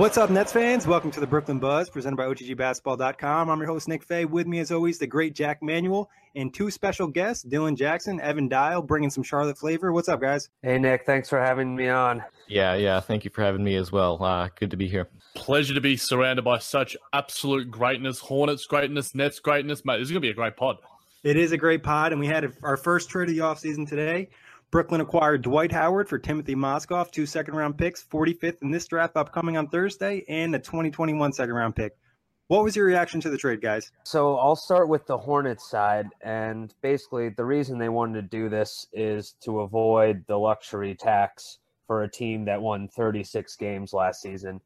What's up, Nets fans? Welcome to the Brooklyn Buzz, presented by OTGBasketball.com. I'm your host, Nick Fay. With me, as always, the great Jack Manuel and two special guests, Dylan Jackson, Evan Dial, bringing some Charlotte flavor. What's up, guys? Hey, Nick. Thanks for having me on. Yeah, yeah. Thank you for having me as well. Uh, good to be here. Pleasure to be surrounded by such absolute greatness, Hornets greatness, Nets greatness. Mate, this is going to be a great pod. It is a great pod, and we had our first trade of the offseason today. Brooklyn acquired Dwight Howard for Timothy Mozgov, two second round picks, 45th in this draft upcoming on Thursday, and a 2021 second round pick. What was your reaction to the trade, guys? So I'll start with the Hornets side. And basically, the reason they wanted to do this is to avoid the luxury tax for a team that won 36 games last season.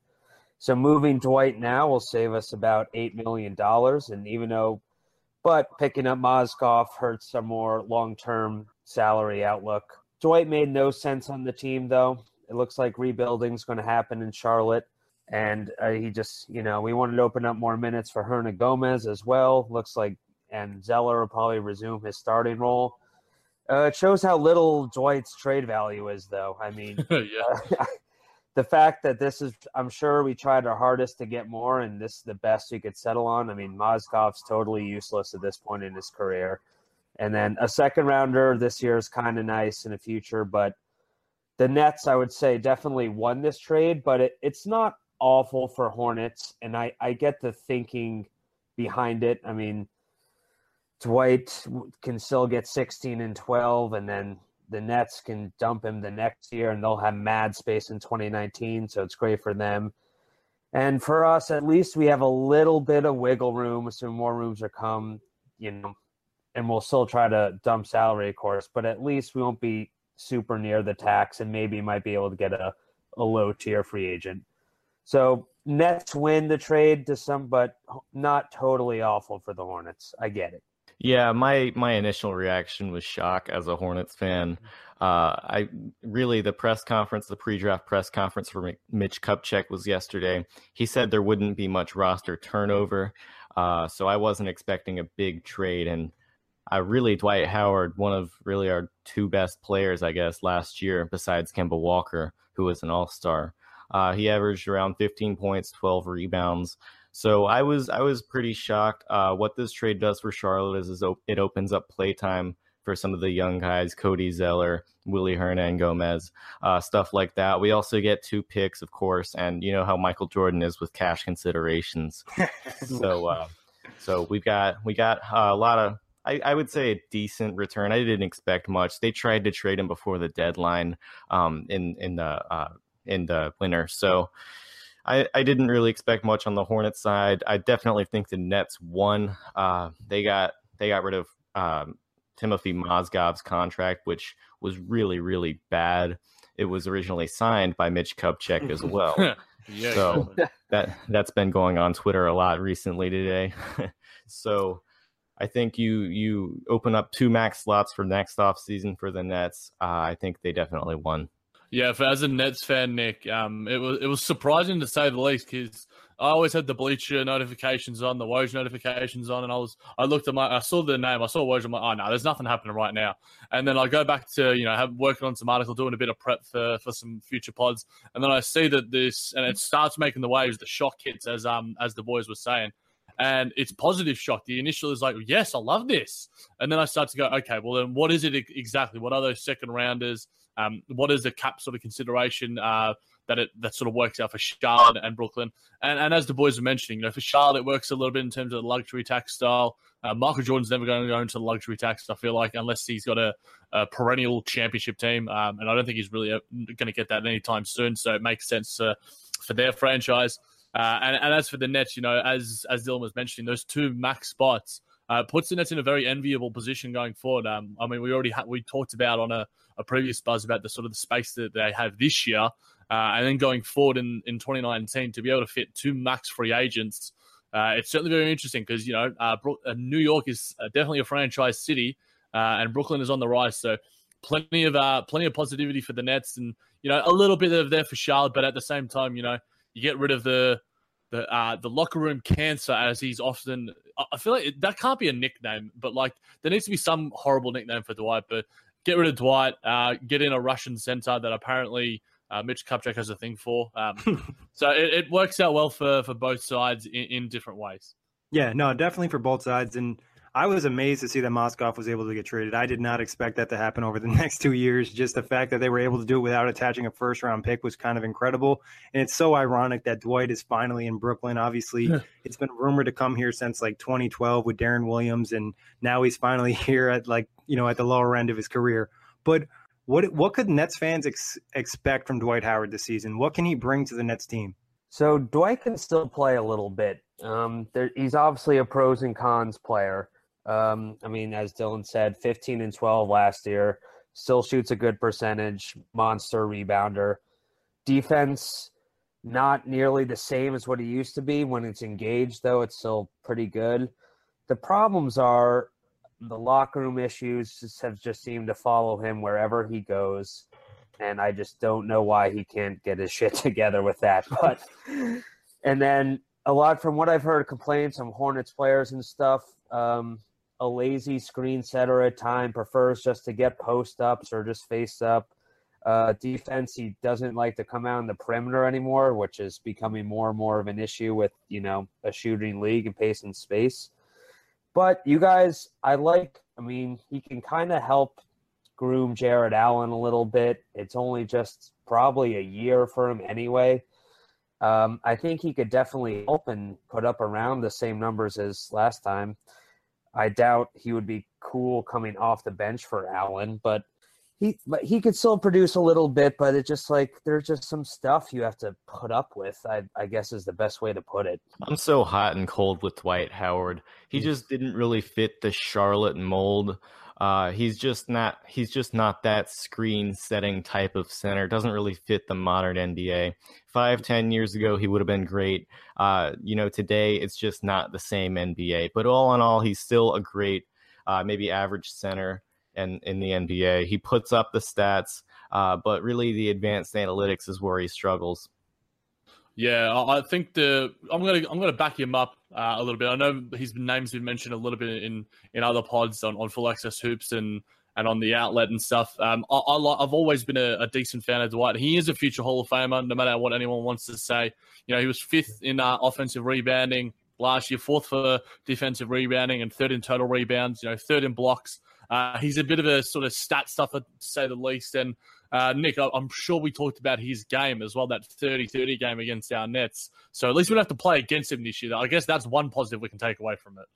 So moving Dwight now will save us about $8 million. And even though, but picking up Mozgov hurts some more long term salary outlook. Dwight made no sense on the team, though. It looks like rebuilding is going to happen in Charlotte. And uh, he just, you know, we wanted to open up more minutes for Hernangomez as well. Looks like, and Zeller will probably resume his starting role. Uh, it shows how little Dwight's trade value is, though. I mean, yeah. uh, the fact that this is, I'm sure we tried our hardest to get more, and this is the best we could settle on. I mean, Mozgov's totally useless at this point in his career. And then a second rounder this year is kind of nice in the future, but the Nets, I would say, definitely won this trade, but it, it's not awful for Hornets. And I, I get the thinking behind it. I mean, Dwight can still get 16 and 12, and then the Nets can dump him the next year, and they'll have mad space in 2019. So it's great for them. And for us, at least we have a little bit of wiggle room, assuming more rooms are come. You know, and we'll still try to dump salary, of course, but at least we won't be super near the tax and maybe might be able to get a, a low tier free agent. So Nets win the trade to some, but not totally awful for the Hornets. I get it. Yeah, my my initial reaction was shock as a Hornets fan. Uh, I really the press conference, the pre-draft press conference for Mitch Kupchak was yesterday. He said there wouldn't be much roster turnover, uh, so I wasn't expecting a big trade. And uh, really Dwight Howard, one of really our two best players, I guess, last year, besides Kemba Walker, who was an all star. Uh, he averaged around 15 points, 12 rebounds. So I was I was pretty shocked. Uh, what this trade does for Charlotte is, is op- it opens up playtime for some of the young guys, Cody Zeller, Willy Hernangomez, uh, stuff like that. We also get two picks, of course, and you know how Michael Jordan is with cash considerations. so uh, so we've got we got uh, a lot of I, I, would say a decent return. I didn't expect much. They tried to trade him before the deadline um, in in the uh, in the winter, so I, I didn't really expect much on the Hornets side. I definitely think the Nets won. Uh, they got they got rid of um, Timothy Mozgov's contract, which was really really bad. it was originally signed by Mitch Kupchak as well. yeah, so exactly. that that's been going on Twitter a lot recently today. so I think you you open up two max slots for next off season for the Nets. Uh, I think they definitely won. Yeah, for as a Nets fan, Nick, um, it was it was surprising to say the least because I always had the Bleacher notifications on, the Woj notifications on, and I was I looked at my I saw the name, I saw Woj, I'm like, oh no, there's nothing happening right now. And then I go back to you know have working on some article, doing a bit of prep for for some future pods, and then I see that this and it starts making the waves, the shock hits as um as the boys were saying. And it's positive shock. The initial is like, yes, I love this. And then I start to go, okay, well, then what is it exactly? What are those second rounders? Um, what is the cap sort of consideration uh, that it that sort of works out for Charlotte and Brooklyn? And, and as the boys were mentioning, you know, for Charlotte, it works a little bit in terms of the luxury tax style. Uh, Michael Jordan's never going to go into the luxury tax. I feel like unless he's got a, a perennial championship team, um, and I don't think he's really going to get that anytime soon. So it makes sense uh, for their franchise. Uh, and, and as for the Nets, you know, as as Dylan was mentioning, those two max spots uh, puts the Nets in a very enviable position going forward. Um, I mean, we already ha- we talked about on a, a previous buzz about the sort of the space that they have this year, uh, and then going forward in, in 2019 to be able to fit two max free agents. Uh, it's certainly very interesting because you know uh, Bro- uh, New York is uh, definitely a franchise city, and Brooklyn is on the rise. So plenty of uh, plenty of positivity for the Nets, and you know a little bit of there for Charlotte, but at the same time, you know you get rid of the the uh, the locker room cancer, as he's often. I feel like that can't be a nickname, but like there needs to be some horrible nickname for Dwight. But get rid of Dwight, uh, get in a Russian center that apparently uh, Mitch Kupchak has a thing for. Um, so it, it, works out well for for both sides in, in different ways. Yeah, no, definitely for both sides, and I was amazed to see that Mozgov was able to get traded. I did not expect that to happen over the next two years. Just the fact that they were able to do it without attaching a first round pick was kind of incredible. And it's so ironic that Dwight is finally in Brooklyn. Obviously, yeah. it's been rumored to come here since like 2012 with Deron Williams, and now he's finally here at like you know at the lower end of his career. But what what could Nets fans ex- expect from Dwight Howard this season? What can he bring to the Nets team? So Dwight can still play a little bit. Um, there, he's obviously a pros and cons player. Um, I mean, as Dylan said, 15 and 12 last year, still shoots a good percentage, monster rebounder. Defense, not nearly the same as what he used to be. When it's engaged, though, it's still pretty good. The problems are the locker room issues have just seemed to follow him wherever he goes. And I just don't know why he can't get his shit together with that. But, and then a lot from what I've heard complaints from Hornets players and stuff. Um, a lazy screen setter at time, prefers just to get post ups or just face up. Uh, defense, he doesn't like to come out in the perimeter anymore, which is becoming more and more of an issue with you know a shooting league and pace and space. But you guys, I like. I mean, he can kind of help groom Jarrett Allen a little bit. It's only just probably a year for him anyway. Um, I think he could definitely help and put up around the same numbers as last time. I doubt he would be cool coming off the bench for Allen, but he but he could still produce a little bit. But it's just like there's just some stuff you have to put up with. I, I guess is the best way to put it. I'm so hot and cold with Dwight Howard. He mm. just didn't really fit the Charlotte mold. Uh, he's just not he's just not that screen setting type of center. Doesn't really fit the modern NBA. Five ten years ago, he would have been great. Uh, you know, today it's just not the same NBA. But all in all, he's still a great, uh, maybe average center in in the NBA. He puts up the stats, uh, but really the advanced analytics is where he struggles. Yeah, I think the I'm gonna I'm gonna back him up uh, a little bit. I know his name's been mentioned a little bit in in other pods on on full access hoops and and on the outlet and stuff. Um, I, I have always been a, a, decent fan of Dwight. He is a future Hall of Famer, no matter what anyone wants to say. You know, he was fifth in uh, offensive rebounding last year, fourth for defensive rebounding, and third in total rebounds. You know, third in blocks. Uh, he's a bit of a sort of stat stuffer, to say the least, and uh, Nick, I'm sure we talked about his game as well, that 30 30 game against our Nets. So at least we don't have to play against him this year. I guess that's one positive we can take away from it.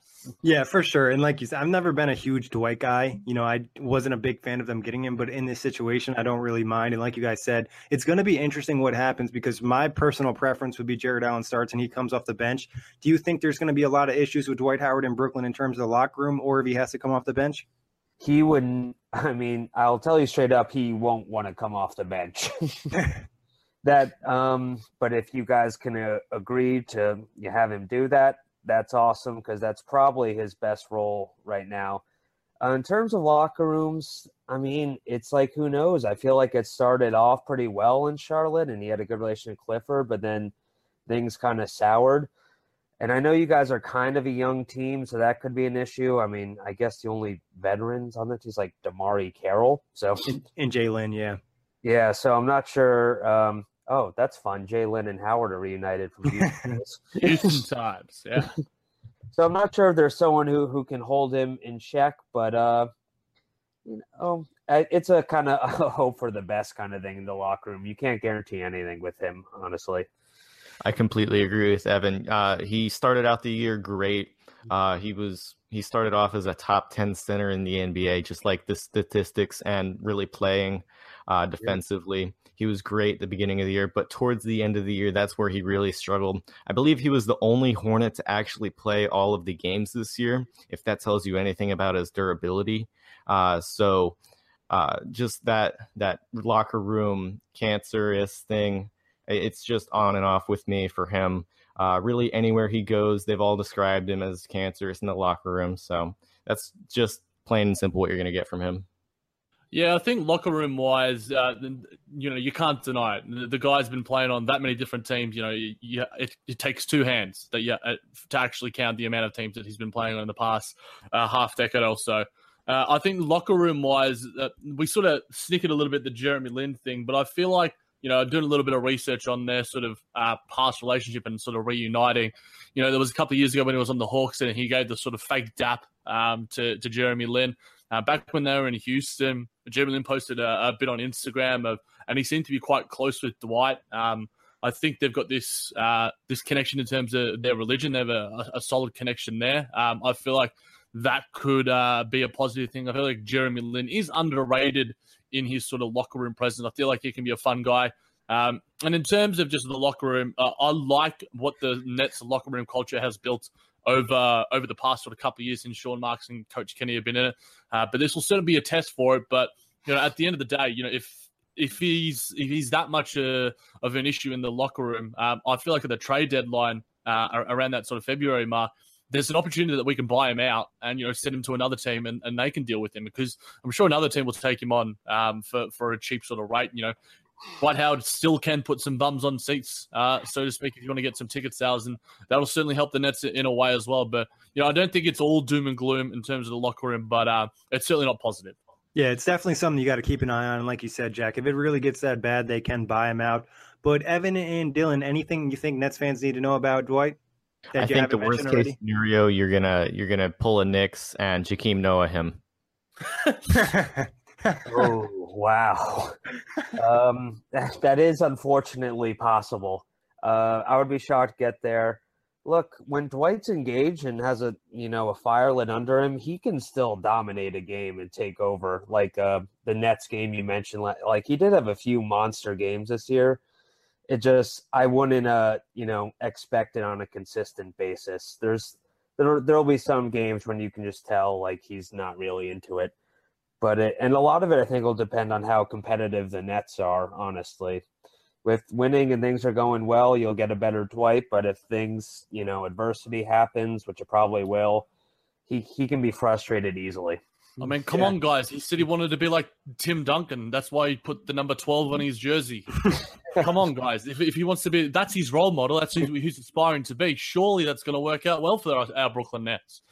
Yeah, for sure. And like you said, I've never been a huge Dwight guy. You know, I wasn't a big fan of them getting him, but in this situation, I don't really mind. And like you guys said, it's going to be interesting what happens because my personal preference would be Jarrett Allen starts and he comes off the bench. Do you think there's going to be a lot of issues with Dwight Howard in Brooklyn in terms of the locker room or if he has to come off the bench? He wouldn't. I mean, I'll tell you straight up, he won't want to come off the bench. that, um, but if you guys can uh, agree to you have him do that, that's awesome because that's probably his best role right now. Uh, in terms of locker rooms, I mean, it's like who knows? I feel like it started off pretty well in Charlotte, and he had a good relation with Clifford, but then things kind of soured. And I know you guys are kind of a young team, so that could be an issue. I mean, I guess the only veterans on the team is like DeMarre Carroll. So and, and J-Lin, yeah, yeah. So I'm not sure. Um, oh, that's fun. J-Lin and Howard are reunited from Houston. Houston times, yeah. so I'm not sure if there's someone who who can hold him in check, but uh, you know, it's a kind of a hope for the best kind of thing in the locker room. You can't guarantee anything with him, honestly. I completely agree with Evan. Uh, he started out the year great. Uh, he was he started off as a top ten center in the NBA, just like the statistics and really playing uh, defensively. He was great at the beginning of the year, but towards the end of the year, that's where he really struggled. I believe he was the only Hornet to actually play all of the games this year, if that tells you anything about his durability. Uh, so uh, just that that locker room cancerous thing it's just on and off with me for him. Uh, really, anywhere he goes, they've all described him as cancerous in the locker room. So that's just plain and simple what you're going to get from him. Yeah, I think locker room wise, uh, you know, you can't deny it. The guy's been playing on that many different teams. You know, you, you, it, it, takes two hands that yeah to actually count the amount of teams that he's been playing on in the past uh, half decade or so. Uh, I think locker room wise, uh, we sort of snickered a little bit the Jeremy Lin thing, but I feel like you know, doing a little bit of research on their sort of uh, past relationship and sort of reuniting. You know, there was a couple of years ago when he was on the Hawks and he gave the sort of fake dap um, to, to Jeremy Lin. Uh, back when they were in Houston, Jeremy Lin posted a, a, bit on Instagram of, and he seemed to be quite close with Dwight. Um, I think they've got this uh, this connection in terms of their religion. They have a, a solid connection there. Um, I feel like that could uh, be a positive thing. I feel like Jeremy Lin is underrated in his sort of locker room presence. I feel like he can be a fun guy. Um, and in terms of just the locker room, uh, I like what the Nets locker room culture has built over over the past sort of couple of years since Sean Marks and Coach Kenny have been in it. Uh, but this will certainly be a test for it. But you know, at the end of the day, you know, if if he's if he's that much uh, of an issue in the locker room, um, I feel like at the trade deadline uh, around that sort of February mark, there's an opportunity that we can buy him out and you know send him to another team and, and they can deal with him because I'm sure another team will take him on um, for for a cheap sort of rate. You know, Dwight Howard still can put some bums on seats, uh, so to speak, if you want to get some ticket sales, and that'll certainly help the Nets in a way as well. But you know, I don't think it's all doom and gloom in terms of the locker room, but uh, it's certainly not positive. Yeah, it's definitely something you got to keep an eye on. And like you said, Jack, if it really gets that bad, they can buy him out. But Evan and Dylan, anything you think Nets fans need to know about Dwight? I think the worst case scenario you're gonna you're gonna pull a Knicks and Joakim Noah him. oh wow, um, that, that is unfortunately possible. Uh, I would be shocked to get there. Look, when Dwight's engaged and has a you know a fire lit under him, he can still dominate a game and take over. Like uh, the Nets game you mentioned, like, like he did have a few monster games this year it just I wouldn't uh you know expect it on a consistent basis. There's there there'll be some games when you can just tell like he's not really into it, but it and a lot of it I think will depend on how competitive the Nets are. Honestly, with winning and things are going well, you'll get a better Dwight. But if things you know adversity happens, which it probably will, he he can be frustrated easily. I mean, come yeah. on, guys. He said he wanted to be like Tim Duncan. That's why he put the number 12 on his jersey. come on, guys. If, if he wants to be, that's his role model. That's who he's aspiring to be. Surely that's going to work out well for our, our Brooklyn Nets.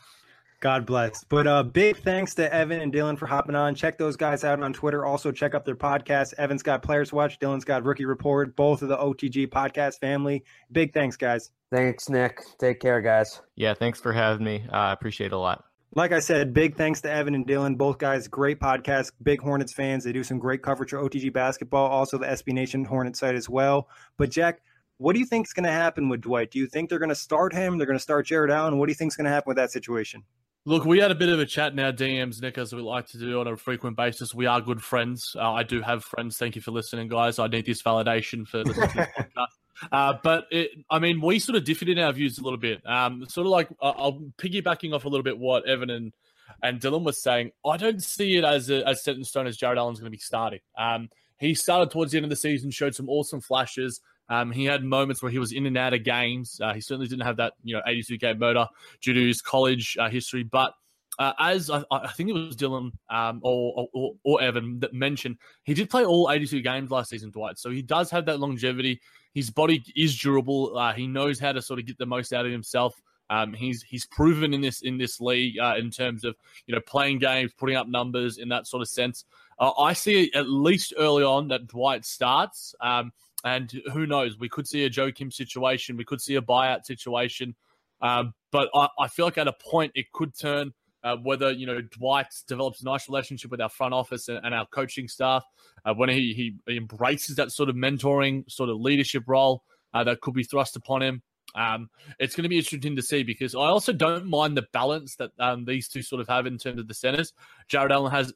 God bless. But uh, big thanks to Evan and Dylan for hopping on. Check those guys out on Twitter. Also, check out their podcast. Evan's got Players Watch. Dylan's got Rookie Report. Both of the OTG podcast family. Big thanks, guys. Thanks, Nick. Take care, guys. Yeah, thanks for having me. I uh, appreciate it a lot. Like I said, big thanks to Evan and Dylan, both guys, great podcast, big Hornets fans. They do some great coverage for OTG basketball, also the SB Nation Hornet site as well. But Jack, what do you think is going to happen with Dwight? Do you think they're going to start him? They're going to start Jarrett Allen? What do you think is going to happen with that situation? Look, we had a bit of a chat in our DMs, Nick, as we like to do on a frequent basis. We are good friends. Uh, I do have friends. Thank you for listening, guys. I need this validation for listening the podcast. Uh, but it, I mean, we sort of differed in our views a little bit. Um, sort of like uh, I'll piggybacking off a little bit what Evan and and Dylan was saying, I don't see it as a, as set in stone as Jarrett Allen's going to be starting. Um, he started towards the end of the season, showed some awesome flashes. Um, he had moments where he was in and out of games. Uh, he certainly didn't have that, you know, 82 game motor due to his college uh, history. But uh, as I, I, think it was Dylan um, or, or, or Evan that mentioned, he did play all 82 games last season, Dwight. So he does have that longevity. His body is durable. Uh, he knows how to sort of get the most out of himself. Um, he's he's proven in this in this league uh, in terms of you know playing games, putting up numbers in that sort of sense. Uh, I see at least early on that Dwight starts. Um, and who knows? We could see a Joakim situation. We could see a buyout situation. Um, but I, I, feel like at a point it could turn. Uh, whether you know Dwight develops a nice relationship with our front office and, and our coaching staff, uh, when he, he embraces that sort of mentoring, sort of leadership role uh, that could be thrust upon him. Um, it's going to be interesting to see because I also don't mind the balance that um, these two sort of have in terms of the centers. Jarrett Allen has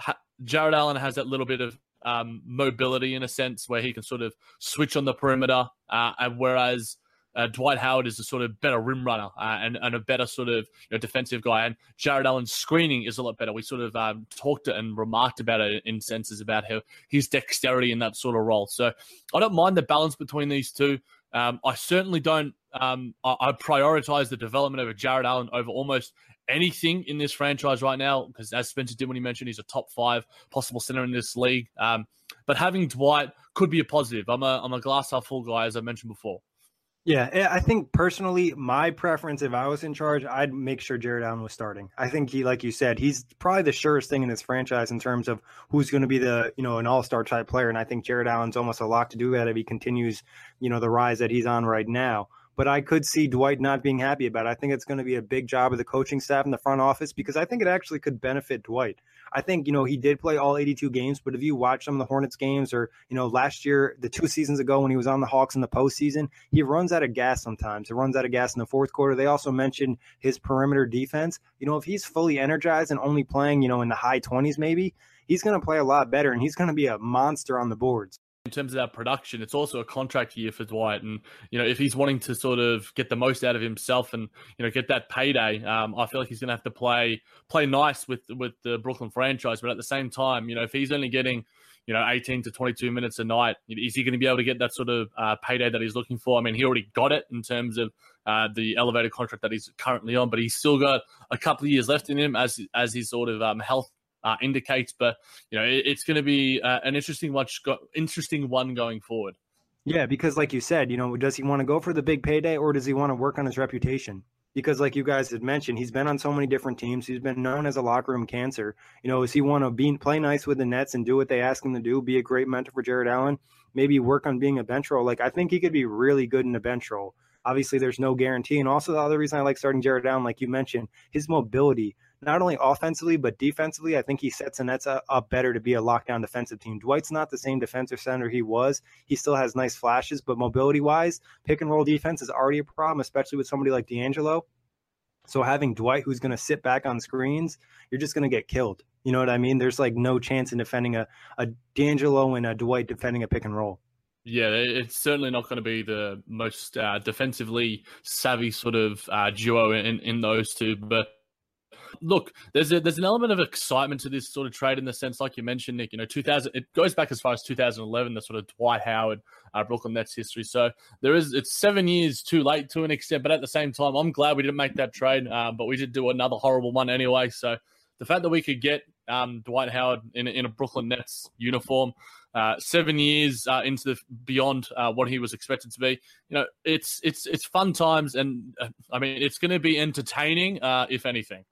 ha- Jarrett Allen has that little bit of um, mobility in a sense where he can sort of switch on the perimeter, uh, and whereas uh, Dwight Howard is a sort of better rim runner uh, and, and a better sort of you know, defensive guy. And Jarrett Allen's screening is a lot better. We sort of um, talked and remarked about it in senses about how his dexterity in that sort of role. So I don't mind the balance between these two. Um, I certainly don't. Um, I, I, prioritize the development of a Jarrett Allen over almost anything in this franchise right now because, as Spencer did when he mentioned, he's a top five possible center in this league. Um, but having Dwight could be a positive. I'm a I'm a glass half full guy, as I mentioned before. Yeah, eh, I think personally, my preference if I was in charge, I'd make sure Jarrett Allen was starting. I think he, like you said, he's probably the surest thing in this franchise in terms of who's going to be the, you know, an all star type player. And I think Jarrett Allen's almost a lock to do that if he continues, you know, the rise that he's on right now but I could see Dwight not being happy about it. I think it's going to be a big job of the coaching staff in the front office because I think it actually could benefit Dwight. I think, you know, he did play all 82 games, but if you watch some of the Hornets games or, you know, last year, the two seasons ago when he was on the Hawks in the postseason, he runs out of gas sometimes. He runs out of gas in the fourth quarter. They also mentioned his perimeter defense. You know, if he's fully energized and only playing, you know, in the high 20s maybe, he's going to play a lot better and he's going to be a monster on the boards in terms of that production, it's also a contract year for Dwight. And, you know, if he's wanting to sort of get the most out of himself and, you know, get that payday, um, I feel like he's going to have to play play nice with with the Brooklyn franchise. But at the same time, you know, if he's only getting, you know, 18 to 22 minutes a night, is he going to be able to get that sort of uh, payday that he's looking for? I mean, he already got it in terms of uh, the elevated contract that he's currently on, but he's still got a couple of years left in him as as his sort of um, health uh, indicates. But you know, it, it's going to be uh, an interesting watch, interesting one going forward. Yeah, because like you said, you know, does he want to go for the big payday or does he want to work on his reputation? Because like you guys had mentioned, he's been on so many different teams. He's been known as a locker room cancer. You know, does he want to be play nice with the Nets and do what they ask him to do? Be a great mentor for Jarrett Allen. Maybe work on being a bench role. Like I think he could be really good in a bench role. Obviously, there's no guarantee. And also the other reason I like starting Jarrett Allen, like you mentioned, his mobility not only offensively but defensively. I think he sets the Nets up better to be a lockdown defensive team. Dwight's not the same defensive center he was. He still has nice flashes, but mobility wise, pick and roll defense is already a problem, especially with somebody like D'Angelo. So having Dwight who's going to sit back on screens, you're just going to get killed. You know what I mean? There's like no chance in defending a, a D'Angelo and a Dwight defending a pick and roll. Yeah, it's certainly not going to be the most uh, defensively savvy sort of uh, duo in, in those two, but look, there's a, there's an element of excitement to this sort of trade in the sense, like you mentioned, Nick. You know, 2000 it goes back as far as 2011, the sort of Dwight Howard, uh, Brooklyn Nets history. So there is it's seven years too late to an extent, but at the same time, I'm glad we didn't make that trade. Uh, but we did do another horrible one anyway. So the fact that we could get um, Dwight Howard in, in a Brooklyn Nets uniform. Uh, seven years uh, into the beyond uh, what he was expected to be. You know, it's it's it's fun times, and uh, I mean, it's going to be entertaining, uh, if anything.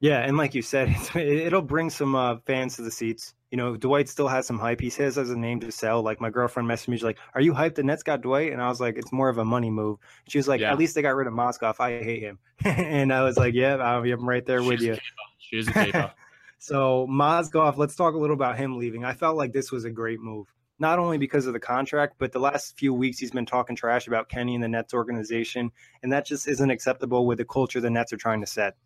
Yeah, and like you said, it'll bring some uh, fans to the seats. You know, Dwight still has some hype. He says as a name to sell. Like my girlfriend messaged me, she's like, "Are you hyped? The Nets got Dwight," and I was like, "It's more of a money move." She was like, yeah. "At least they got rid of Mozgov. I hate him," and I was like, "Yeah, I'm right there She's with you." She's a keeper. so Mozgov, let's talk a little about him leaving. I felt like this was a great move not only because of the contract, but the last few weeks he's been talking trash about Kenny and the Nets organization, and that just isn't acceptable with the culture the Nets are trying to set.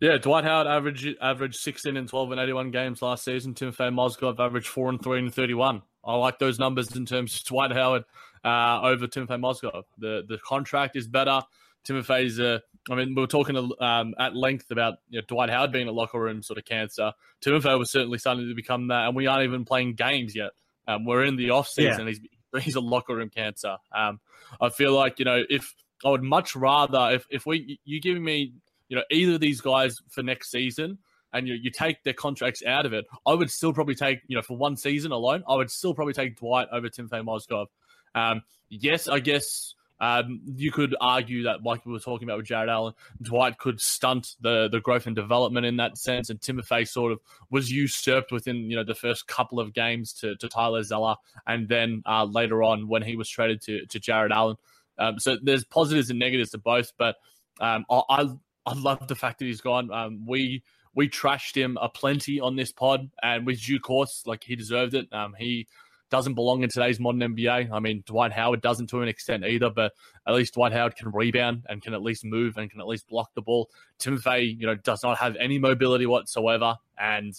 Yeah, Dwight Howard averaged averaged 16 and 12 in 81 games last season. Timofey Mozgov averaged 4 and 3 in 31. I like those numbers in terms of Dwight Howard uh, over Timofey Mozgov. The the contract is better. Timofey's a I mean, we were talking um, at length about you know, Dwight Howard being a locker room sort of cancer. Timofey was certainly starting to become that, and we aren't even playing games yet. Um, we're in the off season. Yeah. He's he's a locker room cancer. Um, I feel like you know if I would much rather if if we you giving me you know either of these guys for next season and you, you take their contracts out of it, I would still probably take, you know, for one season alone, I would still probably take Dwight over Timofey Mozgov. Um, yes, I guess um, you could argue that, like we were talking about with Jarrett Allen, Dwight could stunt the the growth and development in that sense, and Timofey sort of was usurped within you know the first couple of games to, to Tyler Zeller, and then uh, later on when he was traded to to Jarrett Allen. Um, so there's positives and negatives to both, but um, I, I, I love the fact that he's gone. Um, we we trashed him a plenty on this pod, and with due course, like he deserved it. Um, he doesn't belong in today's modern NBA. I mean, Dwight Howard doesn't to an extent either, but at least Dwight Howard can rebound and can at least move and can at least block the ball. Timofey, you know, does not have any mobility whatsoever, and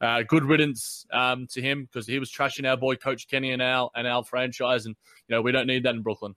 uh, good riddance um, to him because he was trashing our boy Coach Kenny and our and our franchise, and you know we don't need that in Brooklyn.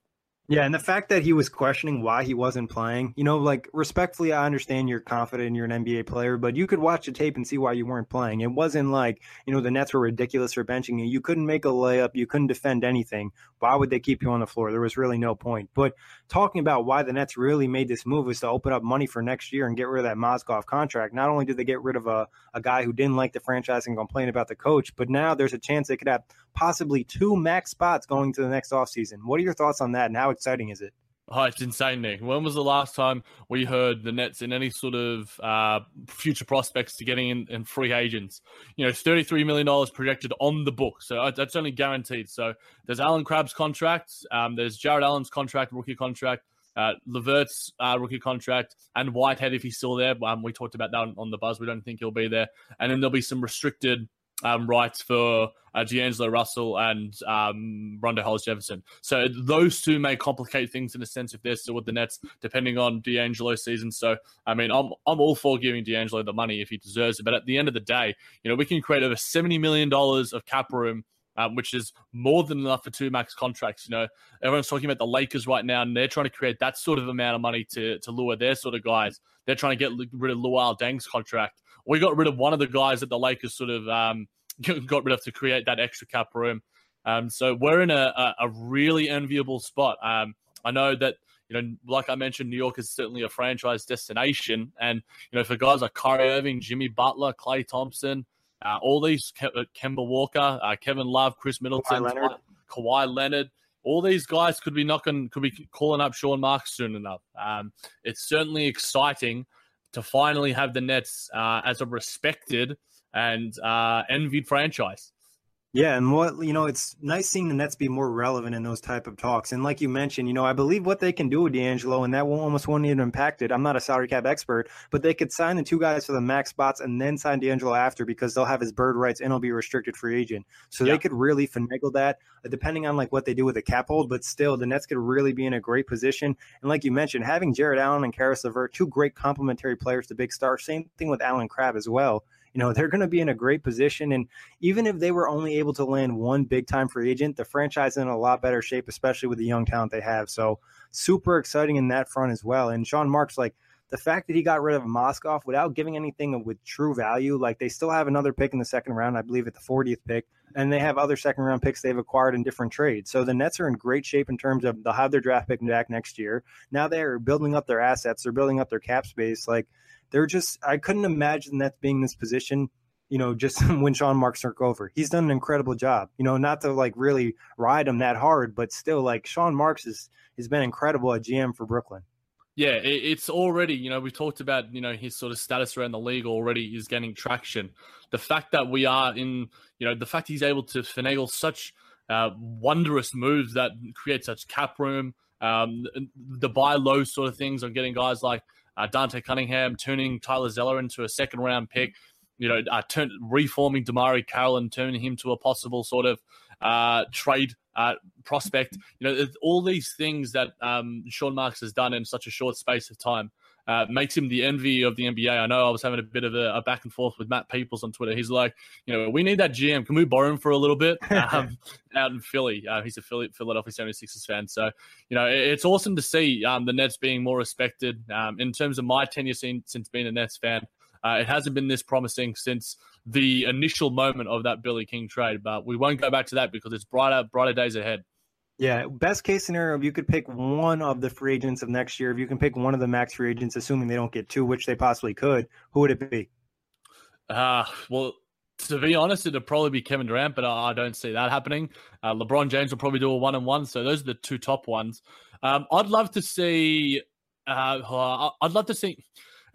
Yeah, and the fact that he was questioning why he wasn't playing, you know, like respectfully, I understand you're confident you're an NBA player, but you could watch the tape and see why you weren't playing. It wasn't like, you know, the Nets were ridiculous for benching you. You couldn't make a layup, you couldn't defend anything. Why would they keep you on the floor? There was really no point. But talking about why the Nets really made this move was to open up money for next year and get rid of that Mozgov contract. Not only did they get rid of a, a guy who didn't like the franchise and complain about the coach, but now there's a chance they could have possibly two max spots going to the next offseason. What are your thoughts on that and how exciting is it? Oh, it's insane, Nick. When was the last time we heard the Nets in any sort of uh, future prospects to getting in, in, free agents? You know, $33 million projected on the book. So that's only guaranteed. So there's Allen Crabbe's contract, um, there's Jarrett Allen's contract, rookie contract, uh, LeVert's uh, rookie contract, and Whitehead if he's still there. Um, we talked about that on, on the buzz. We don't think he'll be there. And then there'll be some restricted um, rights for uh, D'Angelo Russell and um, Rondae Hollis Jefferson. So those two may complicate things in a sense if they're still with the Nets, depending on D'Angelo's season. So I mean, I'm I'm all for giving D'Angelo the money if he deserves it, but at the end of the day, you know, we can create over seventy million dollars of cap room. Um, which is more than enough for two max contracts. You know, everyone's talking about the Lakers right now, and they're trying to create that sort of amount of money to to lure their sort of guys. They're trying to get rid of Luol Deng's contract. We got rid of one of the guys that the Lakers sort of um, got rid of to create that extra cap room. Um, so we're in a, a, a really enviable spot. Um, I know that you know, like I mentioned, New York is certainly a franchise destination, and you know, for guys like Kyrie Irving, Jimmy Butler, Klay Thompson, uh, all these Ke- uh, Kemba Walker, uh, Kevin Love, Khris Middleton, Kawhi Leonard. Kawhi Leonard, all these guys could be knocking, could be calling up Sean Marks soon enough. Um, it's certainly exciting to finally have the Nets uh, as a respected and uh, envied franchise. Yeah, and what you know, it's nice seeing the Nets be more relevant in those type of talks. And like you mentioned, you know, I believe what they can do with D'Angelo, and that will almost won't even impact it. I'm not a salary cap expert, but they could sign the two guys for the max spots and then sign D'Angelo after because they'll have his bird rights and he'll be restricted free agent. So yeah. they could really finagle that, uh, depending on like what they do with the cap hold. But still, the Nets could really be in a great position. And like you mentioned, having Jarrett Allen and Caris LeVert, two great complementary players to big stars. Same thing with Allen Crabbe as well you know they're going to be in a great position and even if they were only able to land one big time free agent the franchise is in a lot better shape especially with the young talent they have. So super exciting in that front as well. And sean marks like the fact that he got rid of Mozgov without giving anything with true value, like they still have another pick in the second round, I believe at the 40th pick, and they have other second round picks they've acquired in different trades. So the Nets are in great shape in terms of they'll have their draft pick back next year. Now they're building up their assets, they're building up their cap space. Like they're just I couldn't imagine that being this position, you know, just when Sean Marks took over. He's done an incredible job. You know, not to like really ride him that hard, but still like Sean Marks has has been incredible at GM for Brooklyn. Yeah, it's already, you know, we've talked about, you know, his sort of status around the league already is getting traction. The fact that we are in, you know, the fact he's able to finagle such uh, wondrous moves that create such cap room, um, the buy low sort of things on getting guys like uh, Dante Cunningham turning Tyler Zeller into a second round pick, you know, uh, turn, reforming DeMarre Carroll and turning him to a possible sort of uh, trade uh, prospect. You know, all these things that um, Sean Marks has done in such a short space of time. uh, makes him the envy of the NBA. I know I was having a bit of a, a, back and forth with Matt Peoples on Twitter. He's like, you know, we need that GM. Can we borrow him for a little bit um, out in Philly? Uh, he's a Philly, Philadelphia 76ers fan. So, you know, it, it's awesome to see um, the Nets being more respected. Um, in terms of my tenure since, since being a Nets fan, uh, it hasn't been this promising since the initial moment of that Billy King trade, but we won't go back to that because it's brighter, brighter days ahead. Yeah, best case scenario, if you could pick one of the free agents of next year, if you can pick one of the max free agents, assuming they don't get two, which they possibly could, who would it be? Uh, well, to be honest, it'd probably be Kevin Durant, but I don't see that happening. Uh, LeBron James will probably do a one and one, so those are the two top ones. Um, I'd love to see. Uh, I'd love to see.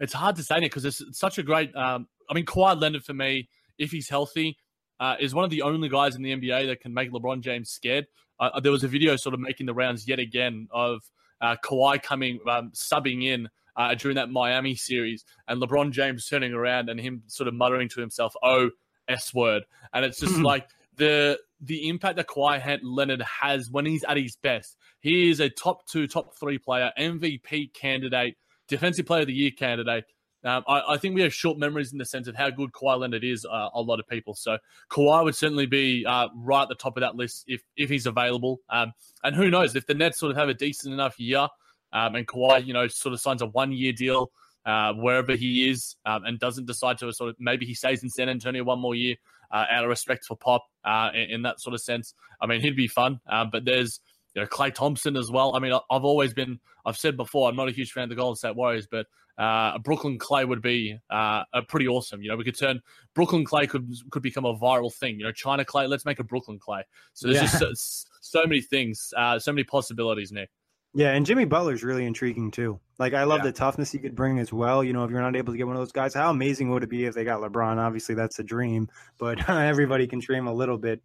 It's hard to say it because it's such a great. Um, I mean, Kawhi Leonard for me, if he's healthy, uh, is one of the only guys in the NBA that can make LeBron James scared. Uh, uh, there was a video sort of making the rounds yet again of uh, Kawhi coming um, subbing in uh, during that Miami series, and LeBron James turning around and him sort of muttering to himself, "Oh, s word," and it's just like the the impact that Kawhi Leonard has when he's at his best. He is a top two, top three player, MVP candidate, defensive player of the year candidate. Um, I, I, think we have short memories in the sense of how good Kawhi Leonard is. Uh, a lot of people, so Kawhi would certainly be uh, right at the top of that list if if he's available. Um, and who knows if the Nets sort of have a decent enough year, um, and Kawhi, you know, sort of signs a one year deal uh, wherever he is, um, and doesn't decide to sort of maybe he stays in San Antonio one more year uh, out of respect for Pop uh, in, in, that sort of sense. I mean, he'd be fun, um, but there's you know Klay Thompson as well. I mean, I've always been I've said before I'm not a huge fan of the Golden State Warriors, but uh, a Brooklyn Klay would be uh, a pretty awesome. You know, we could turn Brooklyn Klay could could become a viral thing. You know, China Klay, let's make a Brooklyn Klay. So there's yeah. just so, so, many things, uh, so many possibilities, Nick. Yeah, and Jimmy Butler's really intriguing too. Like I love yeah. the toughness he could bring as well. You know, if you're not able to get one of those guys, how amazing would it be if they got LeBron? Obviously, that's a dream, but everybody can dream a little bit.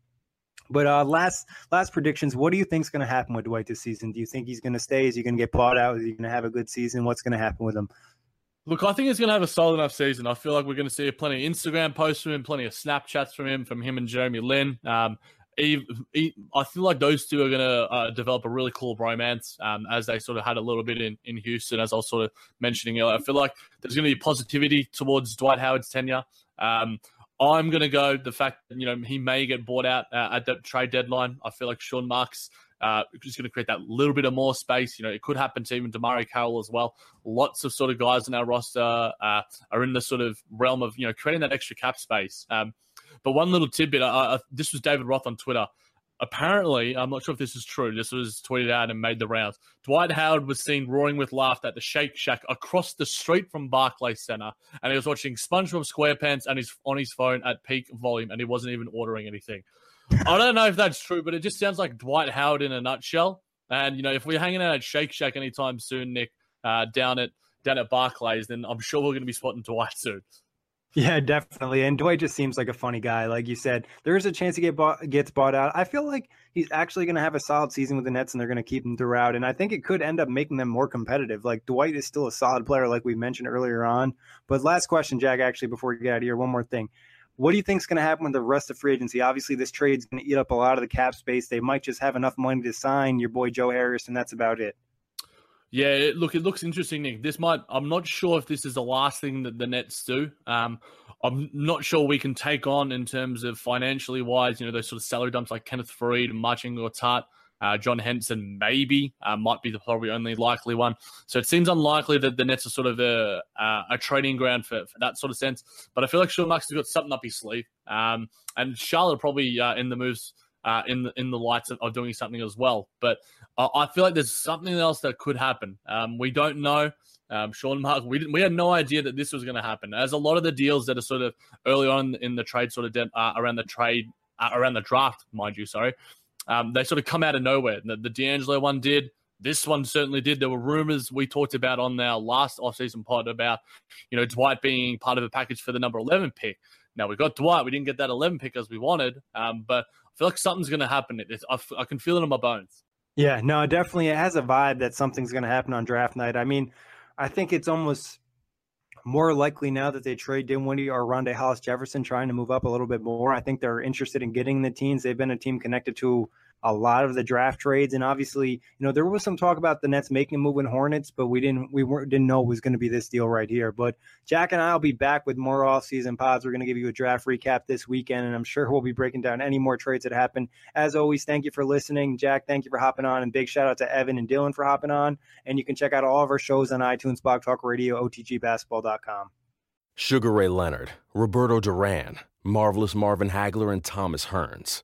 But uh, last last predictions. What do you think is going to happen with Dwight this season? Do you think he's going to stay? Is he going to get bought out? Is he going to have a good season? What's going to happen with him? Look, I think he's going to have a solid enough season. I feel like we're going to see plenty of Instagram posts from him, plenty of Snapchats from him, from him and Jeremy Lin. Um, he, he, I feel like those two are going to uh, develop a really cool bromance um, as they sort of had a little bit in, in Houston, as I was sort of mentioning earlier. I feel like there's going to be positivity towards Dwight Howard's tenure. Um, I'm going to go the fact that, you know, he may get bought out uh, at the trade deadline. I feel like Sean Marks uh, just going to create that little bit of more space. You know, it could happen to even DeMarre Carroll as well. Lots of sort of guys in our roster uh, are in the sort of realm of, you know, creating that extra cap space. Um, but one little tidbit, I, I, this was David Roth on Twitter. Apparently, I'm not sure if this is true. This was tweeted out and made the rounds. Dwight Howard was seen roaring with laughter at the Shake Shack across the street from Barclays Center, and he was watching SpongeBob SquarePants and he's on his phone at peak volume, and he wasn't even ordering anything. I don't know if that's true, but it just sounds like Dwight Howard in a nutshell. And you know, if we're hanging out at Shake Shack anytime soon, Nick, uh, down at down at Barclays, then I'm sure we're going to be spotting Dwight soon. Yeah, definitely. And Dwight just seems like a funny guy. Like you said, there is a chance he get bought, gets bought out. I feel like he's actually going to have a solid season with the Nets, and they're going to keep him throughout. And I think it could end up making them more competitive. Like Dwight is still a solid player, like we mentioned earlier on. But last question, Jack. Actually, before we get out of here, one more thing. What do you think is going to happen with the rest of free agency? Obviously, this trade's going to eat up a lot of the cap space. They might just have enough money to sign your boy Joe Harris, and that's about it. Yeah, look, it looks interesting, Nick. This might, I'm not sure if this is the last thing that the Nets do. Um, I'm not sure we can take on in terms of financially wise, you know, those sort of salary dumps like Kenneth Faried and Marcin Gortat. Uh, John Henson maybe uh, might be the probably only likely one. So it seems unlikely that the Nets are sort of a, a trading ground for, for, that sort of sense. But I feel like Sean Marks has got something up his sleeve. Um, and Charlotte probably uh, in the moves uh, in the in the lights of, of doing something as well. But I feel like there's something else that could happen. Um, we don't know. Um, Sean Mark, we we had no idea that this was going to happen. As a lot of the deals that are sort of early on in the trade, sort of de- uh, around the trade, uh, around the draft, mind you, sorry, um, they sort of come out of nowhere. The, the D'Angelo one did. This one certainly did. There were rumors we talked about on our last offseason pod about, you know, Dwight being part of a package for the number 11 pick. Now we got Dwight. We didn't get that 11 pick as we wanted, um, but feel like something's going to happen. I, I can feel it in my bones. Yeah, no, definitely. It has a vibe that something's going to happen on draft night. I mean, I think it's almost more likely now that they trade Dinwiddie or Rondae Hollis Jefferson, trying to move up a little bit more. I think they're interested in getting the teams. They've been a team connected to a lot of the draft trades. And obviously, you know, there was some talk about the Nets making a move in Hornets, but we didn't we weren't didn't know it was going to be this deal right here. But Jack and I will be back with more off-season pods. We're going to give you a draft recap this weekend, and I'm sure we'll be breaking down any more trades that happen. As always, thank you for listening. Jack, thank you for hopping on, and big shout out to Evan and Dylan for hopping on. And you can check out all of our shows on iTunes, Blog Talk Radio, OTGBasketball.com. Sugar Ray Leonard, Roberto Duran, Marvelous Marvin Hagler, and Thomas Hearns.